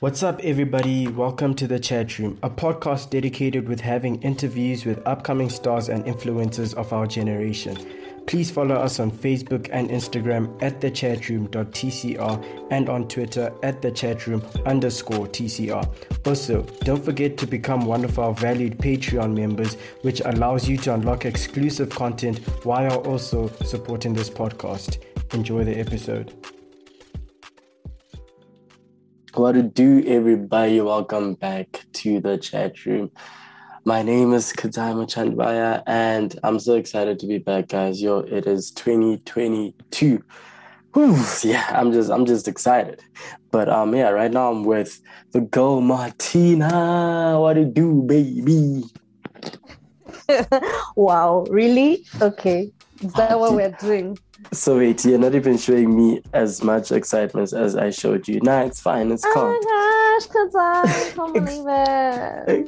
What's up, everybody? Welcome to the Chat Room, a podcast dedicated with having interviews with upcoming stars and influencers of our generation. Please follow us on Facebook and Instagram at thechatroom.tcr and on Twitter at thechatroom underscore TCR. Also, don't forget to become one of our valued Patreon members, which allows you to unlock exclusive content while also supporting this podcast. Enjoy the episode. What to do, everybody? Welcome back to the chat room. My name is Kudzai Muchandibaya, and I'm so excited to be back, guys. Yo, it is 2022. Whew, yeah, I'm just I'm just excited. But um, yeah, right now I'm with the girl Martina. What to do, baby? wow, really? Okay. Is that what we're doing? So wait, you're not even showing me as much excitement as I showed you. Nah, it's fine. It's calm. Oh my gosh, because I can't believe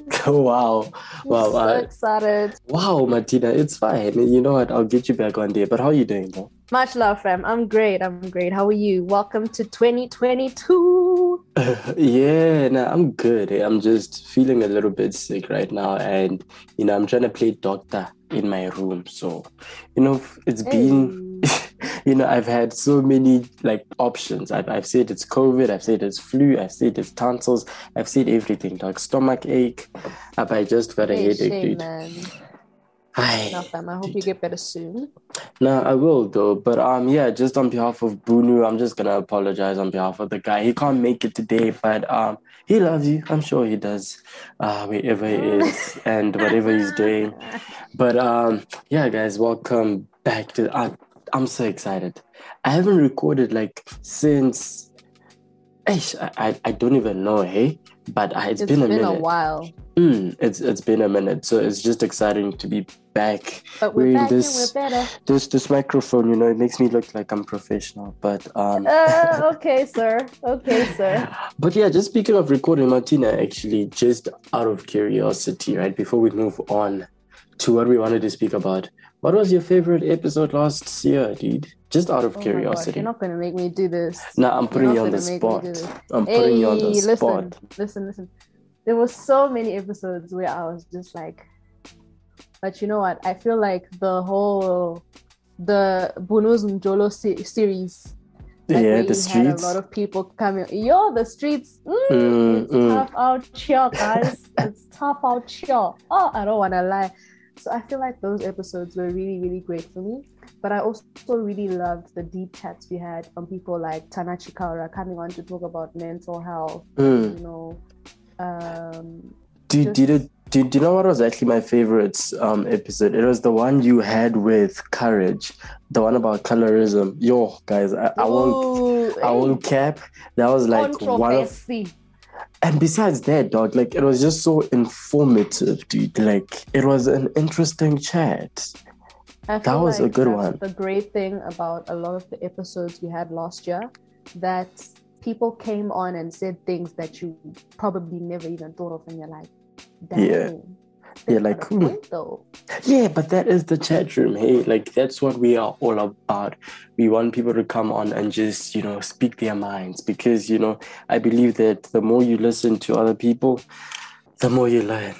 it. wow. Wow. I'm so I- excited. wow, Martina, it's fine. You know what? I'll get you back one day. But how are you doing though? Much love, fam. I'm great. I'm great. How are you? Welcome to 2022. yeah, no, I'm good. Eh? I'm just feeling a little bit sick right now, and you know, I'm trying to play doctor in my room. So, you know, it's been, you know, I've had so many like options. I've, I've said it's COVID, I've said it's flu, I've said it's tonsils, I've said everything, like stomach ache. I just got a Hey, headache, dude. man. Fam. I hope you get better soon. No, I will though. But um, yeah, just on behalf of Bunu, I'm just gonna apologize on behalf of the guy. He can't make it today, but um, he loves you. I'm sure he does, uh, wherever he is and whatever he's doing. But um, yeah, guys, welcome back to. Uh, I'm so excited. I haven't recorded like since. I, I I don't even know, hey. But uh, It's been a minute. A while. Mm, it's it's been a minute, so it's just exciting to be back But we're back this- and we're better. this this microphone, you know, it makes me look like I'm professional. But um Uh, okay, sir. Okay, sir. but yeah, just speaking of recording, Martina, actually, just out of curiosity, right, before we move on to what we wanted to speak about, what was your favorite episode last year, dude? Just out of Oh my gosh, curiosity. you're not going to make me do this. Nah, I'm putting you on the gonna spot. I'm putting you on the Hey, listen, spot. listen, listen. There were so many episodes where I was just like, but you know what? I feel like the whole the Bunu's Njolo se- series. like, Yeah, the you had a lot of people coming. Yo, the streets. Mm, Mm, it's mm. tough out here, guys. it's tough out here. Oh, I don't want to lie. So I feel like those episodes were really, really great for me. But I also really loved the deep chats we had from people like Tana Chikaura coming on to talk about mental health. Mm. You know, um, Do, Just- did it, do, do you know what was actually my favorite um, episode? It was the one you had with Courage, the one about colorism. Yo, guys, I, I won't ooh, I won't cap. That was like one of. And besides that, dog, like it was just so informative, dude. Like it was an interesting chat. that was a good one. The great thing about a lot of the episodes we had last year, that people came on and said things that you probably never even thought of, and you're like, Damn, Yeah. Yeah, like, hmm. though. Yeah, but that is the chat room. Hey, like that's what we are all about. We want people to come on and just, you know, speak their minds because, you know, I believe that the more you listen to other people, the more you learn.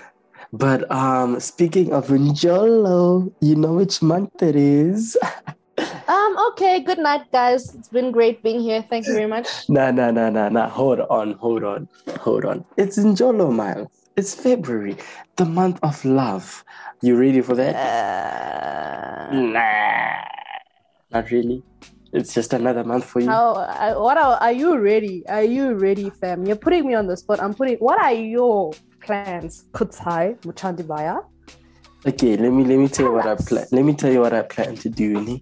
But um speaking of Njolo, you know which month it is. Um. Okay. Good night, guys. It's been great being here. Thank you very much. Nah, nah, nah, nah, nah. Hold on, hold on, hold on. It's Njolo month. It's February, the month of love. You ready for that? Uh, Nah, not really. It's just another month for you. how? I, what are, are you ready? Are you ready, fam? You're putting me on the spot. I'm putting. What are your plans, Kudzai Muchandibaya? Okay, let me let me tell you what I plan. Let me tell you what I plan to do.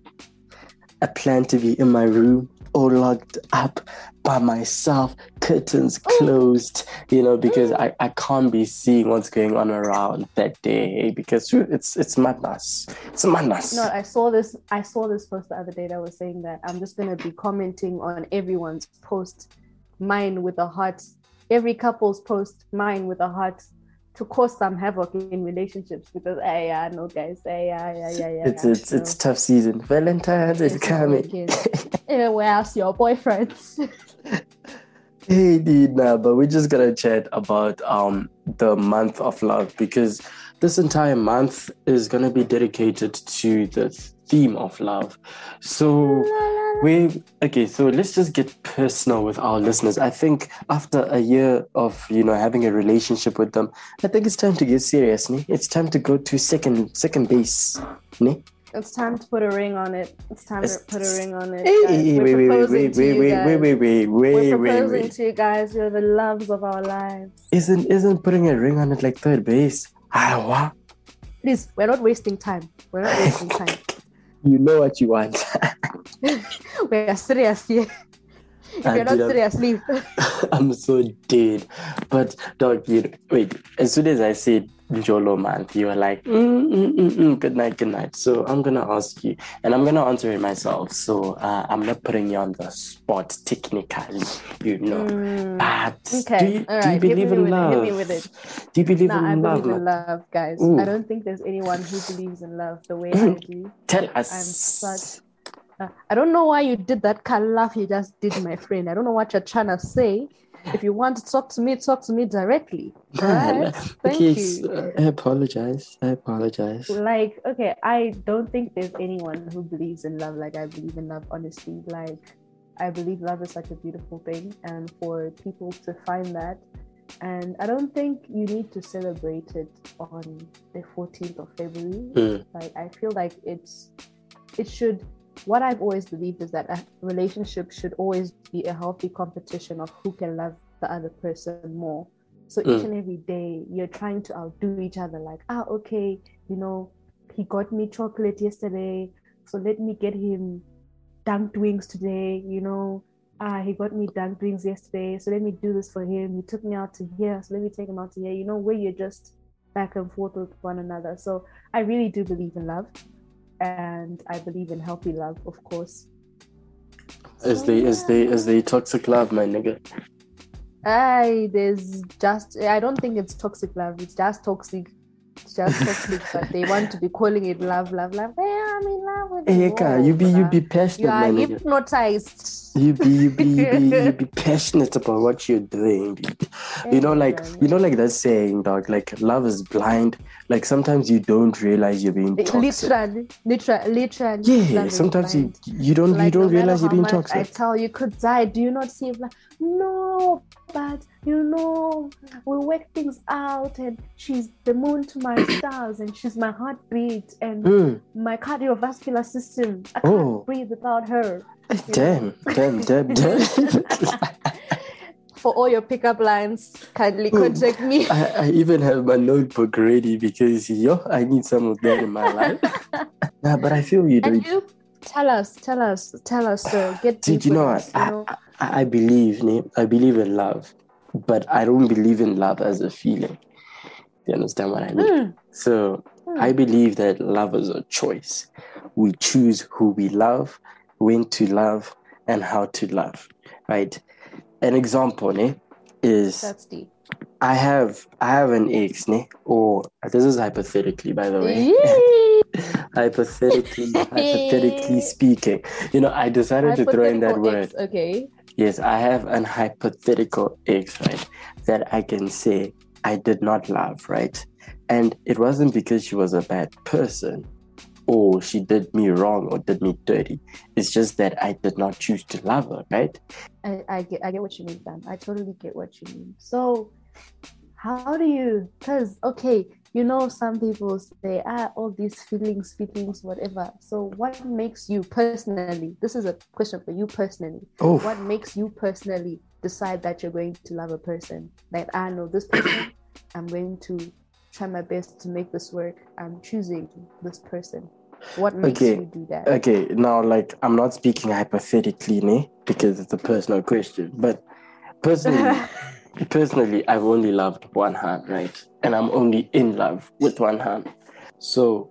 I plan to be in my room, all locked up by myself, curtains oh. closed. You know, because oh. I, I can't be seeing what's going on around that day because it's it's madness. It's madness. No, I saw this. I saw this post the other day that was saying that I'm just gonna be commenting on everyone's post, mine with a heart. Every couple's post, mine with a heart, to cause some havoc in relationships because hey, yeah, no guys, hey, yeah, yeah, yeah, yeah. it's yeah. it's it's tough season. Valentine's is coming. Eh, where's your boyfriends? Hey, Nina, but we're just gonna chat about um the month of love because this entire month is gonna be dedicated to the theme of love. So we okay, so let's just get personal with our listeners. I think after a year of you know having a relationship with them, I think it's time to get serious, ne? It's time to go to second second base, ne? It's time to put a ring on it. It's time It's- to put a ring on it. Hey, wait, wait, wait, proposing wait, to wait, wait, guys. wait, wait, wait, We're wait, wait, proposing wait. to you guys. You're the loves of our lives. Isn't isn't putting a ring on it like third base? What? Please, we're not wasting time. We're not wasting time. You know what you want. We're serious here. If you're not dude, I'm- serious, leave. I'm so dead. But dog, you wait. As soon as I said Jolo month, you were like, mm, mm, mm, mm, good night, good night. So I'm gonna ask you, and I'm gonna answer it myself. So uh, I'm not putting you on the spot technically, you know. Mm. But Okay, do you, all do you right, believe in love? hit me with it. Do you believe Nah, I in love? believe in love, guys. Ooh. I don't think there's anyone who believes in love the way I do. Tell us. I'm such. Uh, I don't know why you did that kind of laugh you just did, my friend. I don't know what you're trying to say. If you want to talk to me, talk to me directly. Man, Alright? Thank okay, you. I apologize. I apologize. Like, okay, I don't think there's anyone who believes in love like I believe in love, honestly. Like, I believe love is such a beautiful thing, and for people to find that, and I don't think you need to celebrate it on the 14th of February. Mm. Like, I feel like it's, it should, what I've always believed is that a relationship should always be a healthy competition of who can love the other person more. So each Mm. and every day you're trying to outdo each other, like, ah, okay, you know, he got me chocolate yesterday, so let me get him dunked wings today, you know. Ah, he got me dunked wings yesterday, so let me do this for him. He took me out to here, so let me take him out to here, you know, where you're just back and forth with one another. So I really do believe in love, and I believe in healthy love, of course. Is So, the as the yeah. as the toxic love, my nigga. I there's just I don't think it's toxic love. It's just toxic. It's just toxic, but they want to be calling it love, love, love. Yeah, I'm in love with Hey, you. Eka, you be you be You passionate, are my nigga. hypnotized. You be you be you be you be passionate about what you're doing. You know, like you know, like that saying, dog. Like love is blind. Like sometimes you don't realize you're being toxic. literally, literally, literally. Yeah, sometimes you you don't you don't no realize you're being much I toxic. tell you could die. Do you not see? Like, no, but you know, we work things out, and she's the moon to my stars, and she's my heartbeat, and Mm, my cardiovascular system. I can't Oh. breathe without her. Eh, damn, damn, damn, damn. For all your pickup lines, kindly Oh. contact me. I, I even have my notebook ready because yo, I need some of that in my life. nah, but I feel you, And you tell us, tell us, tell us, sir. Get Did you know us, what? you I, know? I, I believe? I believe in love, but I don't believe in love as a feeling. You understand what I mean? Mm, So mm. I believe that love is a choice. We choose who we love, when to love, and how to love. Right? An example, ne, is That's deep. I have I have an ex, ne? Or this is hypothetically, by the way. Hypothetically, hypothetically speaking. You know, I decided to throw in that word. ex, Okay. Yes, I have an hypothetical ex, right? That I can say I did not love, right? And it wasn't because she was a bad person or she did me wrong or did me dirty. It's just that I did not choose to love her, right? I, I get I get what you mean, Dan. I totally get what you mean. So how do you because okay, you know some people say ah all these feelings, feelings, whatever. So what makes you personally this is a question for you personally. Oh, What makes you personally decide that you're going to love a person? That I know this person, I'm going to try my best to make this work. I'm choosing this person. What makes Okay. you do that? okay. Now, like, I'm not speaking hypothetically, ne? Because it's a personal question. But personally, personally, I've only loved one hand, right? And I'm only in love with one hand. So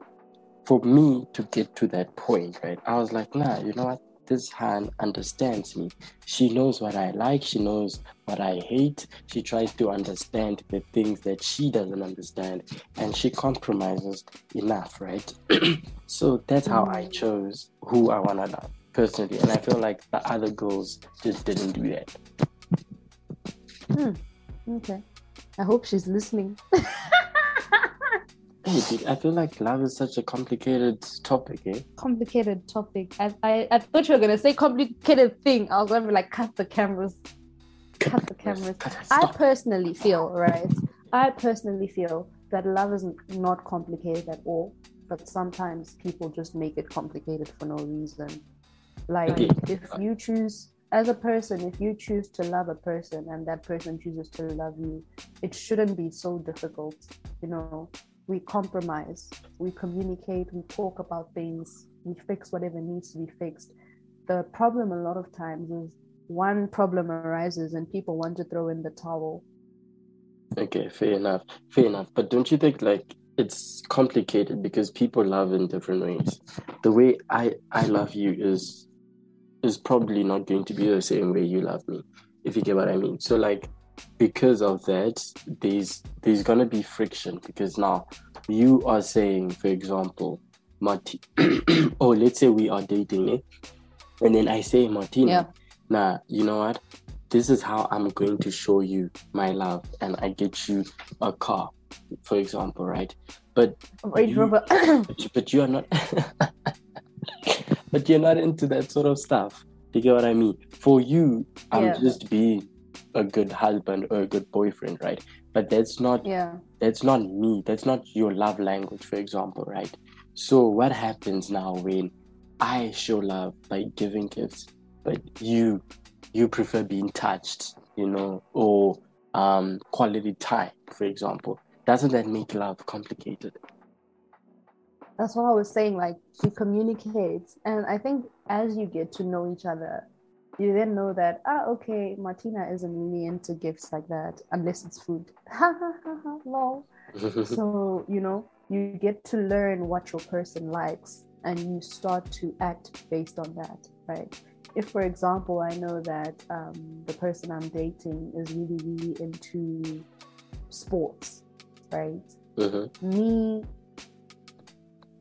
for me to get to that point, right, I was like, nah, you know what? This hand understands me. She knows what I like. She knows what I hate. She tries to understand the things that she doesn't understand. And she compromises enough, right? so that's how I chose who I want to love personally. And I feel like the other girls just didn't do that. Hmm. Okay. I hope she's listening. Hey, I feel like love is such a complicated topic, eh? complicated topic. I, I, I thought you were gonna say complicated thing. I was gonna be like, cut the cameras. Cut the cameras. Cut I personally feel, right? I personally feel that love is not complicated at all, but sometimes people just make it complicated for no reason. Like Okay. if you choose as a person, if you choose to love a person and that person chooses to love you, it shouldn't be so difficult. You know, we compromise, we communicate, we talk about things, we fix whatever needs to be fixed. The problem a lot of times is one problem arises and people want to throw in the towel. Okay, fair enough. Fair enough. But don't you think like it's complicated because people love in different ways? The way I I love you is is probably not going to be the same way you love me, if you get what I mean. So like because of that, there's there's gonna be friction because now you are saying, for example, Marti oh let's say we are dating, eh? And then I say Martina, Yeah. nah, you know what? This is how I'm going to show you my love, and I get you a car, for example, right? But Range you- Rover. but but you are not but you're not into that sort of stuff. You get what i mean? For you i'm Yeah. just being a good husband or a good boyfriend right? But that's not yeah. that's not me. That's not your love language for example right? So what happens now when i show love by giving gifts but you you prefer being touched you know or um quality time for example? Doesn't that make love complicated That's what I was saying. Like you communicate, and I think as you get to know each other, you then know that ah okay, Martina isn't really into gifts like that unless it's food. Ha ha ha ha. Lol. so you know you get to learn what your person likes and you start to act based on that right if for example i know that um, the person i'm dating is really really into sports right Mhm. me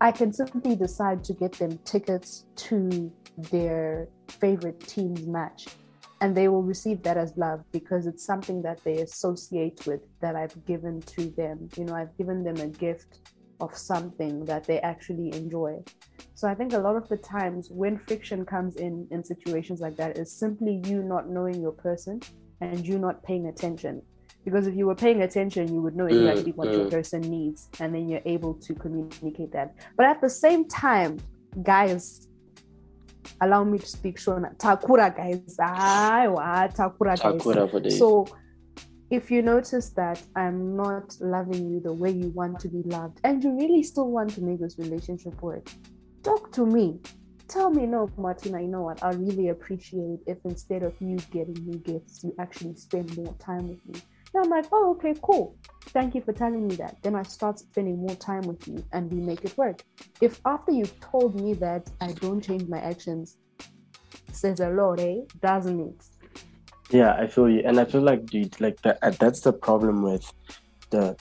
i can simply decide to get them tickets to their favorite team's match and they will receive that as love because it's something that they associate with that I've given to them. You know, I've given them a gift of something that they actually enjoy. So I think a lot of the times when friction comes in in situations like that is simply you not knowing your person and you not paying attention. Because if you were paying attention, you would know exactly what your mm. person needs, and then you're able to communicate that. But at the same time, guys, allow me to speak Shona. Takura guys. Ay, wa, Takura guys. Takura. So if you notice that I'm not loving you the way you want to be loved, and you really still want to make this relationship work, talk to me. Tell me, no, Martina, you know what? I really appreciate if instead of you getting me gifts, you actually spend more time with me. And I'm like, oh, okay, cool. Thank you for telling me that. Then I start spending more time with you and we make it work. If after you've told me that I don't change my actions, says a lot, eh? Doesn't it? Yeah, I feel you, and I feel like, dude, like that. Uh, that's the problem with the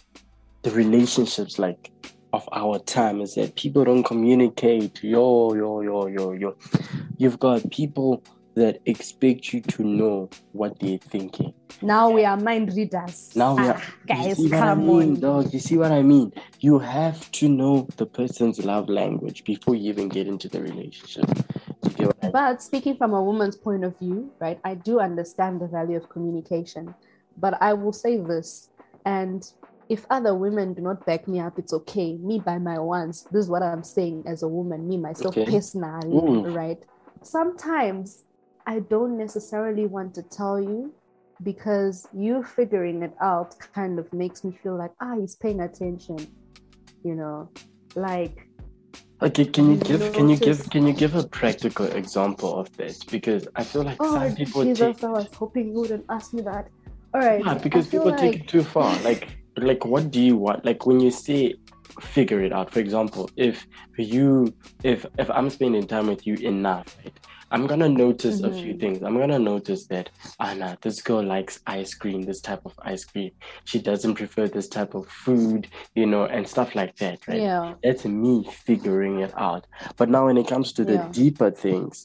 the relationships, like of our time, is that people don't communicate. Yo, yo, yo, yo, yo. You've got people that expect you to know what they're thinking. Now we are mind readers. Now we Ah, are, guys, you see what I mean, on. dog. You see what I mean? You have to know the person's love language before you even get into the relationship. You get what I mean? But speaking from a woman's point of view, right, I do understand the value of communication. But I will say this, and if other women do not back me up, it's okay. Me by my ones, this is what I'm saying as a woman, me myself Okay. personally, Mm. right? Sometimes I don't necessarily want to tell you because you figuring it out kind of makes me feel like, ah, he's paying attention, you know, like Okay, can you give can you give can you give a practical example of this? Because I feel like Oh, some people Jesus, take I was hoping you wouldn't ask me that. All right. yeah, because people take it too far. Like like what do you want? Like when you say figure it out, for example, if you if if I'm spending time with you enough, right? I'm gonna notice a few Mhm. things. I'm gonna notice that Anna, this girl likes ice cream, this type of ice cream. She doesn't prefer this type of food, you know, and stuff like that, right? Yeah. that's me figuring it out. But now when it comes to the Yeah. deeper things,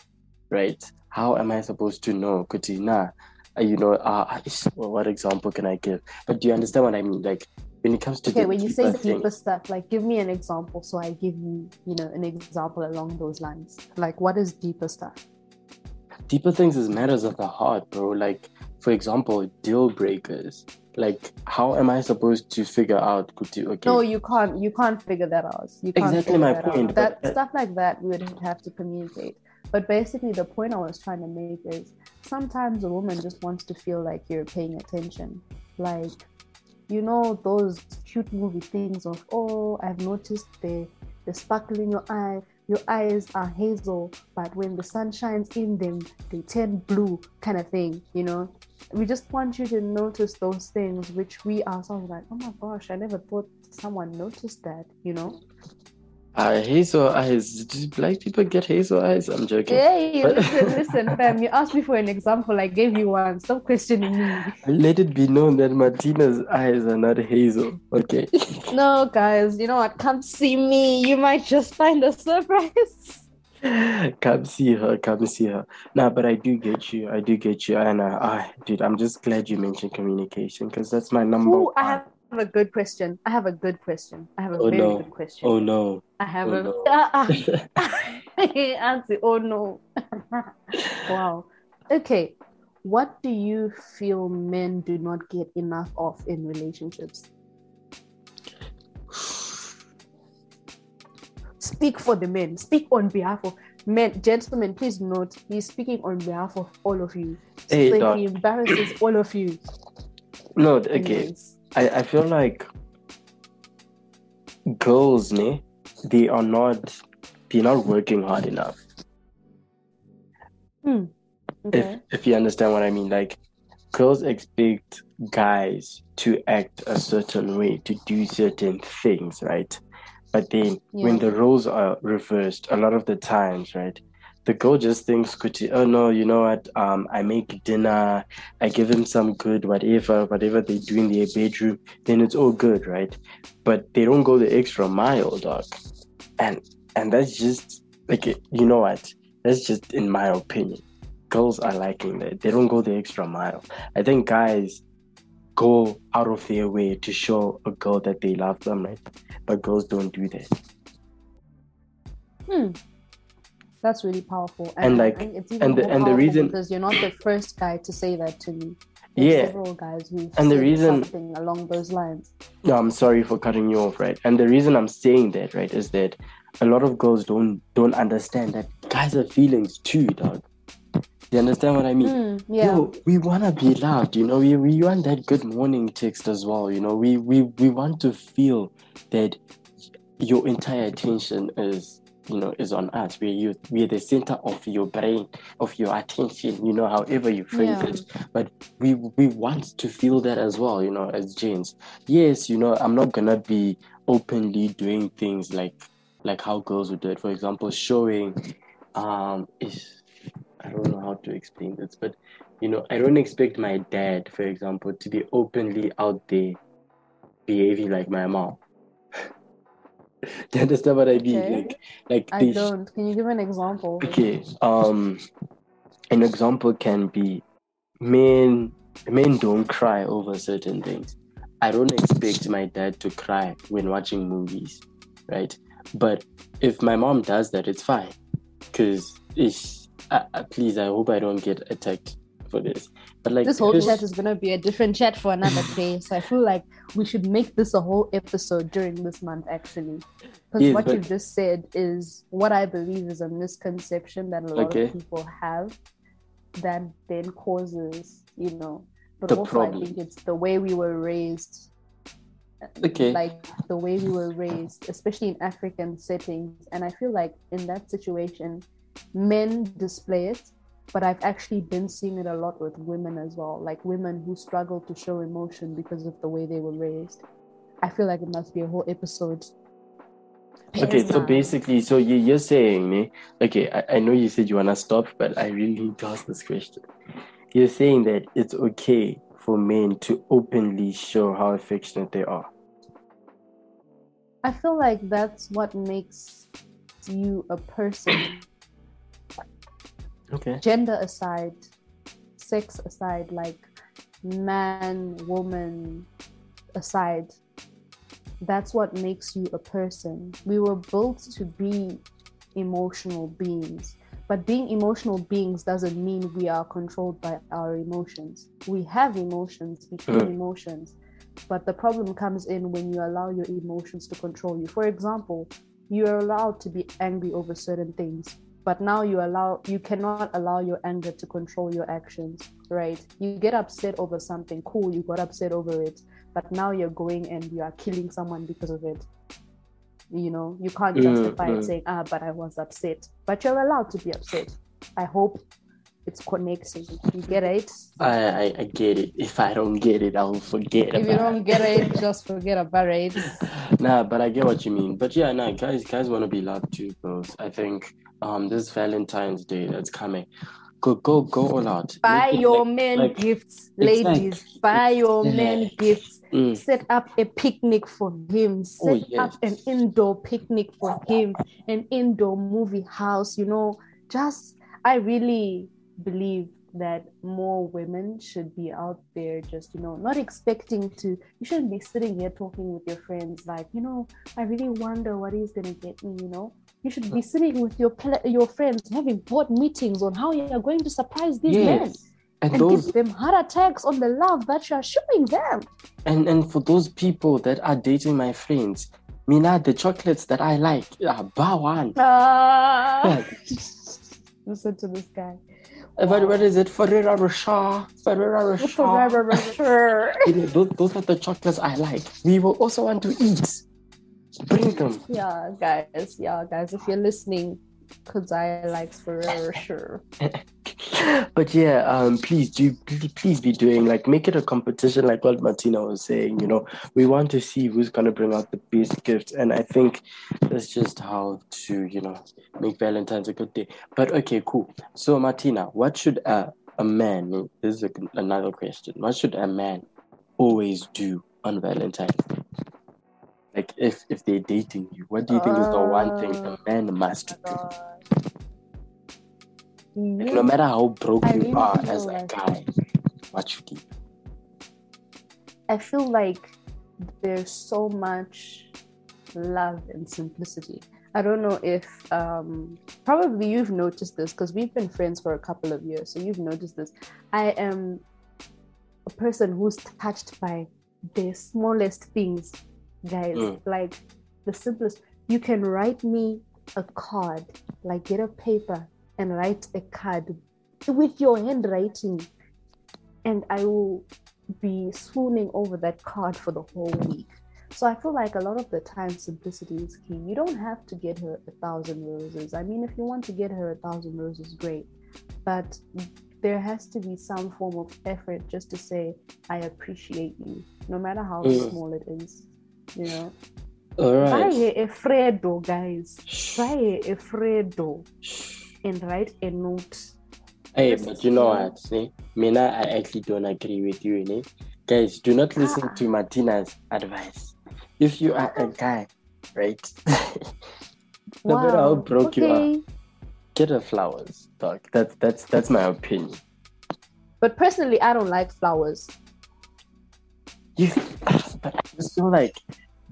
right? How am I supposed to know? Kuti, nah, uh, you know, uh, what example can I give? But do you understand what I mean? Like when it comes to okay, the when you say thing, deeper stuff, like give me an example, so I give you, you know, an example along those lines. Like, what is deeper stuff? Deeper things is matters of the heart, bro. Like, for example, deal breakers. Like, how am I supposed to figure out? Kuti, okay, No, you can't. You can't figure that out. You can't Exactly my that out. point, That stuff like that, we would have to communicate. But basically, the point I was trying to make is sometimes a woman just wants to feel like you're paying attention. Like, you know, those cute movie things of, oh, I've noticed the the sparkle in your eye. Your eyes are hazel, but when the sun shines in them, they turn blue, kind of thing. You know, we just want you to notice those things which we ourselves like oh my gosh i never thought someone noticed that you know uh, hazel eyes. Do black people get hazel eyes? I'm joking. hey But- listen listen fam you asked me for an example i gave you one stop questioning me Let it be known that Martina's eyes are not hazel. Okay. no guys you know what come see me you might just find a surprise come see her. Come see her. Nah, but I do get you. I do get you. And uh, ah, dude, I'm just glad you mentioned communication because that's my number Ooh, one. i have a good question i have a good question i have a Oh, very no. good question Oh no. I have Oh, a no. Ah, ah. oh no wow okay what do you feel men do not get enough of in relationships speak for the men speak on behalf of men gentlemen please note he's speaking on behalf of all of you Hey, so dog. he embarrasses all of you No, okay. Anyways. I, I feel like girls, ne, they are not they're not working hard enough. okay If if you understand what I mean. Like girls expect guys to act a certain way, to do certain things, right? But then when the roles are reversed, a lot of the times, right? The girl just thinks, "Kuti, oh no, you know what? Um, I make dinner, I give him some good whatever, whatever they do in their bedroom, then it's all good, right? But they don't go the extra mile, dog. And and that's just like you know what? That's just in my opinion girls are liking that. They don't go the extra mile. I think guys go out of their way to show a girl that they love them, right? But girls don't do that. Hmm. That's really powerful. And, I like- even and the- and the reason- because you're not the first guy to say that to me. There's Yeah. several guys who And the reason- something along those lines. No, I'm sorry for cutting you off, right? And the reason I'm saying that, right, is that a lot of girls don't don't understand that guys have feelings too, dog. You understand what I mean? Mm, yeah. Yo, we wanna be loved, you know. We we want that good morning text as well, you know. We we we want to feel that your entire attention is, you know, is on us. We're you, we're the center of your brain, of your attention, you know, however you phrase Yeah. it. But we we want to feel that as well, you know, as James. Yes, you know, I'm not gonna be openly doing things like like how girls would do it. For example, showing um is I don't know how to explain this, but you know, I don't expect my dad, for example, to be openly out there behaving like my mom. Do you understand what I mean? Okay. Like, like I don't. Can you give an example? Okay. Um, an example can be men. Men don't cry over certain things. I don't expect my dad to cry when watching movies, right? But if my mom does that, it's fine. Cause it's uh, please. I hope I don't get attacked for this. But like This whole chat is gonna be a different chat for another day. So I feel like we should make this a whole episode during this month, actually. Because Yes, what but- you've just said is what I believe is a misconception that a lot Okay. of people have that then causes, you know. But The also problem. I think it's the way we were raised. Uh, okay. Like the way we were raised, especially in African settings. And I feel like in that situation, men display it, but I've actually been seeing it a lot with women as well. Like women who struggle to show emotion because of the way they were raised. I feel like it must be a whole episode. Okay, so Yeah. basically, so you, you're saying, me, okay, I, I know you said you want to stop, but I really need to ask this question. You're saying that it's okay for men to openly show how affectionate they are. I feel like that's what makes you a person, Okay. gender aside, sex aside, like man, woman aside, that's what makes you a person. We were built to be emotional beings. But being emotional beings doesn't mean we are controlled by our emotions. We have emotions, we feel Mm. emotions. But the problem comes in when you allow your emotions to control you. For example, you are allowed to be angry over certain things, but now you allow you cannot allow your anger to control your actions, right? You get upset over something, cool, you got upset over it, but now you're going and you are killing someone because of it. You know, you can't justify it mm. saying, ah, but I was upset. But you're allowed to be upset. I hope it's connecting. You get it? I, I I get it. If I don't get it, I'll forget If you don't get it, just forget about it. nah, but I get what you mean. But yeah, nah, guys, guys want to be loved too, bros. I think um this Valentine's Day that's coming, go go go all out. Buy Make your like- men like- gifts, ladies. Exactly, Buy your men gifts. Mm, Set up a picnic for him. Set Oh, up an indoor picnic for him. An indoor movie house. You know, just I really believe that more women should be out there just you know not expecting to you shouldn't be sitting here talking with your friends like you know i really wonder what he's gonna get me you know you should be sitting with your pl- your friends having board meetings on how you are going to surprise these men. And and those give them heart attacks on the love that you are showing them and and for those people that are dating my friends, Mina, the chocolates that I like are Bar One. Ah. listen to this guy What, what is it? Ferrero Rocher. Ferrero Rocher. You know, those, those are the chocolates I like. We will also want to eat. Bring them. yeah guys yeah guys if you're listening because i like forever sure but yeah, um, please do please be doing like make it a competition, like what Martina was saying. You know, we want to see who's gonna bring out the best gift, and I think that's just how to you know make Valentine's a good day. But okay, cool. So Martina, what should a a man? This is a, another question. What should a man always do on Valentine's? Like if if they're dating you, what do you think is the one thing a man must do? Like, no matter how broke I you really are as a like- guy, what should you do? I feel like there's so much love and simplicity. I don't know if um, probably you've noticed this because we've been friends for a couple of years, so you've noticed this. I am a person who's touched by the smallest things, guys. Mm. Like the simplest. You can write me a card, like get a paper and write a card with your handwriting, and I will be swooning over that card for the whole week. So I feel like a lot of the time simplicity is key. You don't have to get her a thousand roses. I mean, if you want to get her a thousand roses, great. But there has to be some form of effort just to say, I appreciate you, no matter how Mm. small it is. You know? All Buy her a Freddo, guys. Buy her a Freddo and write a note. Hey, Just- but you know what? See, Mina, I actually don't agree with you, ne? Guys, do not listen Ah. to Martina's advice. If you are a guy, right? no matter how broke you are, get her flowers, dog. That's that's that's my opinion. But personally, I don't like flowers. You, but I just feel like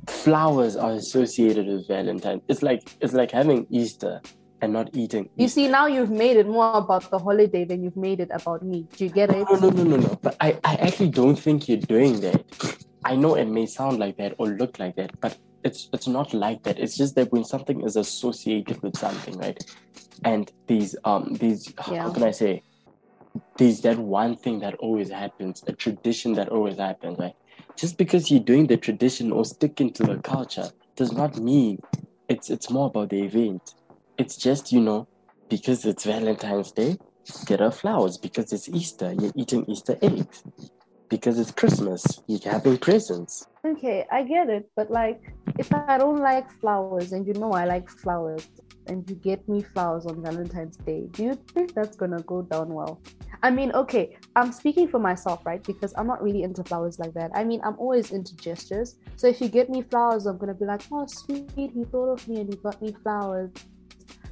flowers are associated with Valentine. It's like it's like having Easter and not eating. You Easter. see, now you've made it more about the holiday than you've made it about me. Do you get it? No, no, no, no, no. But I, I actually don't think you're doing that. I know it may sound like that or look like that, but it's it's not like that. It's just that when something is associated with something, right? And these um these how can I say there's that one thing that always happens, a tradition that always happens, right? Just because you're doing the tradition or sticking to the culture does not mean it's it's more about the event. It's just, you know, because it's Valentine's Day, get her flowers. Because it's Easter, you're eating Easter eggs. Because it's Christmas, you're having presents. Okay, I get it. But like, if I don't like flowers and you know I like flowers and you get me flowers on Valentine's Day, do you think that's gonna go down well? I mean, okay, I'm speaking for myself, right? Because I'm not really into flowers like that. I mean, I'm always into gestures. So if you get me flowers, I'm gonna be like, oh, sweet, he thought of me and he got me flowers.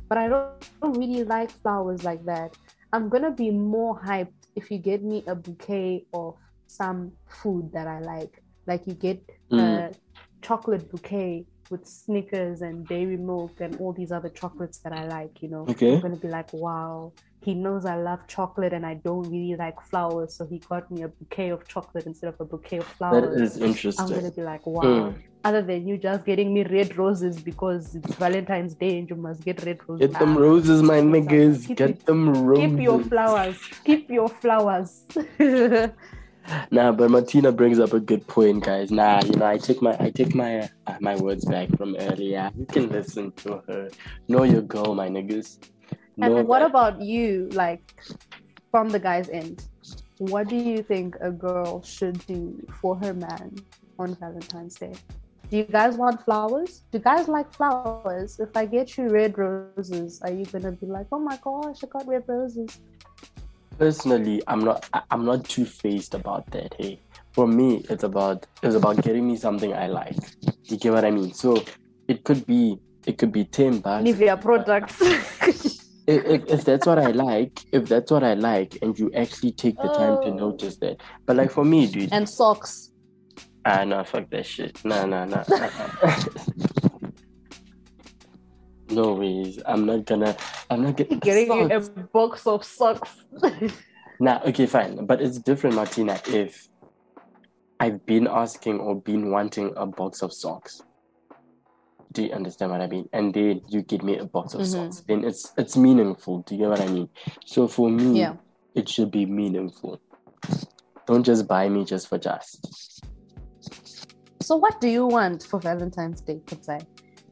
But I don't, don't really like flowers like that. I'm gonna be more hyped if you get me a bouquet of some food that I like, like you get Mm. a chocolate bouquet with Snickers and dairy milk and all these other chocolates that I like, you know, Okay. I'm gonna be like, wow, he knows I love chocolate and I don't really like flowers, so he got me a bouquet of chocolate instead of a bouquet of That flowers. is I'm gonna be like, wow. Mm. Other than you just getting me red roses because it's Valentine's Day and you must get red roses. Get them Nah. roses, my niggas. Get them roses. Keep your flowers. Keep your flowers. Nah, but Martina brings up a good point, guys. Nah, you know, I take my I take my uh, my words back from earlier. You can listen to her. Know your girl, my niggas. Know and what that- about you, like from the guy's end? What do you think a girl should do for her man on Valentine's Day? Do you guys want flowers? Do guys like flowers? If I get you red roses, are you gonna be like, "Oh my gosh, I got red roses"? Personally i'm not i'm not too phased about that hey. For me it's about it's about getting me something i like. You get what i mean? So it could be it could be 10 bucks. Nivea products. if, if, if that's what i like if that's what i like and you actually take the time to Oh. notice that. But like for me dude. And socks. ah no fuck that shit. No no no no ways i'm not gonna i'm not getting Getting you a box of socks. Nah, okay, fine. But it's different, Martina, if I've been asking or been wanting a box of socks. Do you understand what I mean? And then you give me a box of Mhm. socks. Then it's it's meaningful. Do you get what I mean? So for me, yeah. it should be meaningful. Don't just buy me just for just. So what do you want for Valentine's Day, Kudzai?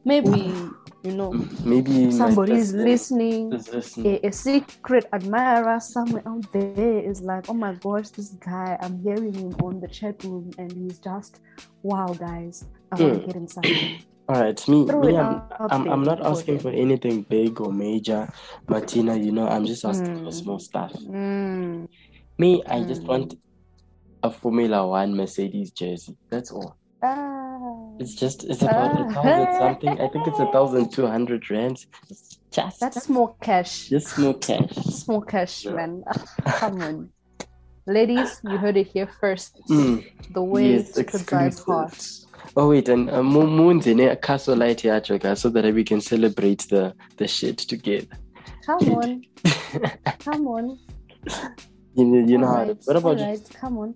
Maybe you know Maybe my somebody is listening. is listening. A, a secret admirer somewhere out there is like, oh my gosh, this guy, I'm hearing him on the chat room and he's just, wow, guys, I want Mm. to get him something. All right, me, Throw me I'm, I'm, I'm not asking for anything big or major, Martina. You know, I'm just asking for Mm. small stuff. Mm. Me, I just Mm. want a Formula One Mercedes jersey. That's all. Ah, It's just it's about a Ah. thousand something. I think it's a thousand two hundred rands. It's just that's more cash. just more cash. Small cash, Yeah. man. Come on. Ladies, you heard it here first. Mm, The way yes, to drive heart. Oh wait, and uh, Mo- Moon's in a Castle Lite here, so that we can celebrate the the shit together. Come on, come on. You know, you know how. Alright, What about you? alright, come on.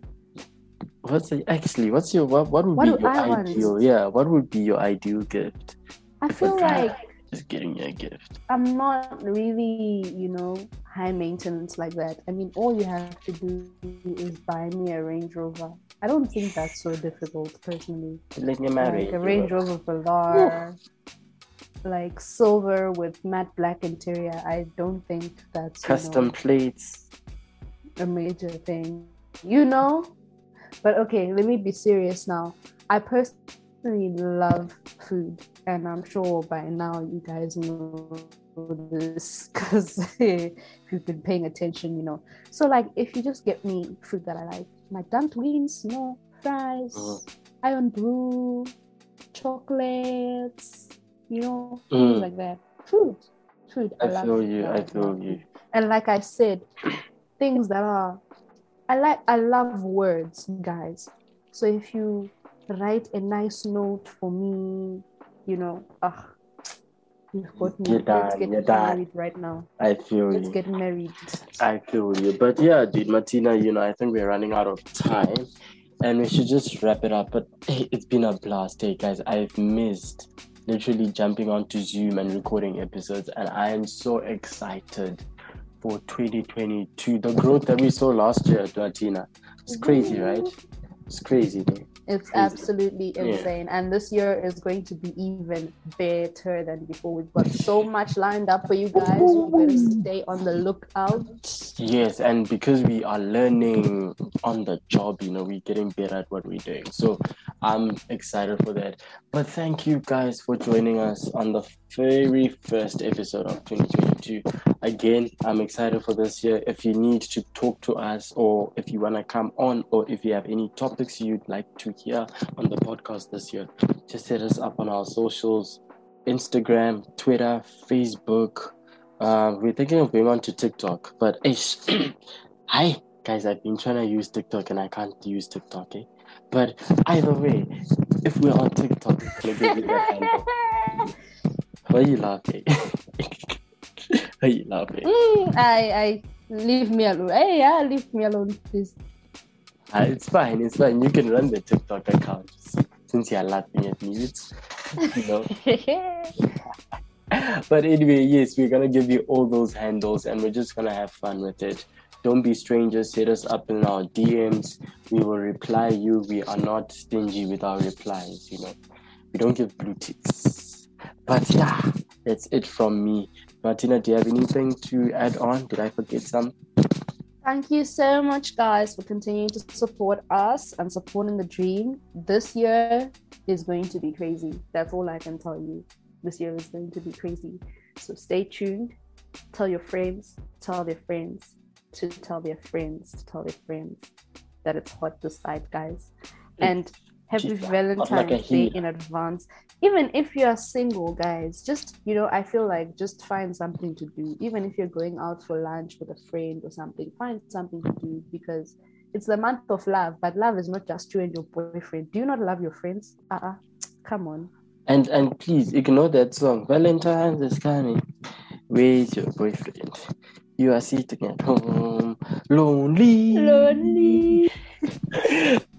What's the, actually? What's your what? What would What be your I want? ideal? Yeah, what would be your ideal gift? I feel like just getting you a gift. I'm not really, you know, high maintenance like that. I mean, all you have to do is buy me a Range Rover. I don't think that's so difficult, personally. To Let me marry. Like a Range Rover Velar, like silver with matte black interior. I don't think that's you know, Custom plates. a major thing, you know. But okay, let me be serious now. I personally love food, and I'm sure by now you guys know this because if you've been paying attention, you know. So, like, if you just get me food that I like, like dumplings, you know, fries, Mhm. iron brew, chocolates, you know, things Mm. like that. Food, food. I love feel food, you. love I feel you. food. And like I said, things that are I like I love words, guys. So if you write a nice note for me, you know, ah, you've got me. You're Let's done, get married right now. I feel Let's you. get married. I feel you. But yeah, dude, Martina, you know, I think we're running out of time and we should just wrap it up. But hey, it's been a blast. Hey, guys, I've missed literally jumping onto Zoom and recording episodes, and I am so excited for 2022. The growth that we saw last year, Martina. It's crazy, right? It's crazy, dude. It's Crazy. absolutely Yeah. insane. And this year is going to be even better than before. We've got so much lined up for you guys. You better stay on the lookout. Yes, and because we are learning on the job, you know, we're getting better at what we're doing. So I'm excited for that. But thank you guys for joining us on the very first episode of 2022. Again, I'm excited for this year. If you need to talk to us, or if you want to come on, or if you have any topics you'd like to hear on the podcast this year, just hit us up on our socials Instagram, Twitter, Facebook. Uh, we're thinking of going on to TikTok, but ish, hi, Guys, I've been trying to use TikTok and I can't use TikTok, eh? But either way, if we're on TikTok, give you that handle. Why are you laughing? Why are you laughing? Mm, I, I leave me alone. Hey, yeah, leave me alone, please. Ah, it's fine, it's fine. You can run the TikTok account since you're laughing at me. It's, you know. but anyway, yes, we're gonna give you all those handles and we're just gonna have fun with it. Don't be strangers, hit us up in our DMs. We will reply you. We are not stingy with our replies, you know. We don't give blue ticks. But yeah, that's it from me. Martina, do you have anything to add on? Did I forget some? Thank you so much, guys, for continuing to support us and supporting the dream. This year is going to be crazy. That's all I can tell you. This year is going to be crazy. So stay tuned. Tell your friends, tell their friends, to tell their friends, to tell their friends that it's hot this side, guys. And happy Jeez, uh, Valentine's like Day in advance. Even if you're single, guys, just you know, I feel like just find something to do. Even if you're going out for lunch with a friend or something, find something to do because it's the month of love. But love is not just you and your boyfriend. Do you not love your friends? Uh-uh. Come on. And and please ignore that song. Valentine's is coming. Where's your boyfriend? You are sitting at home, lonely. Lonely.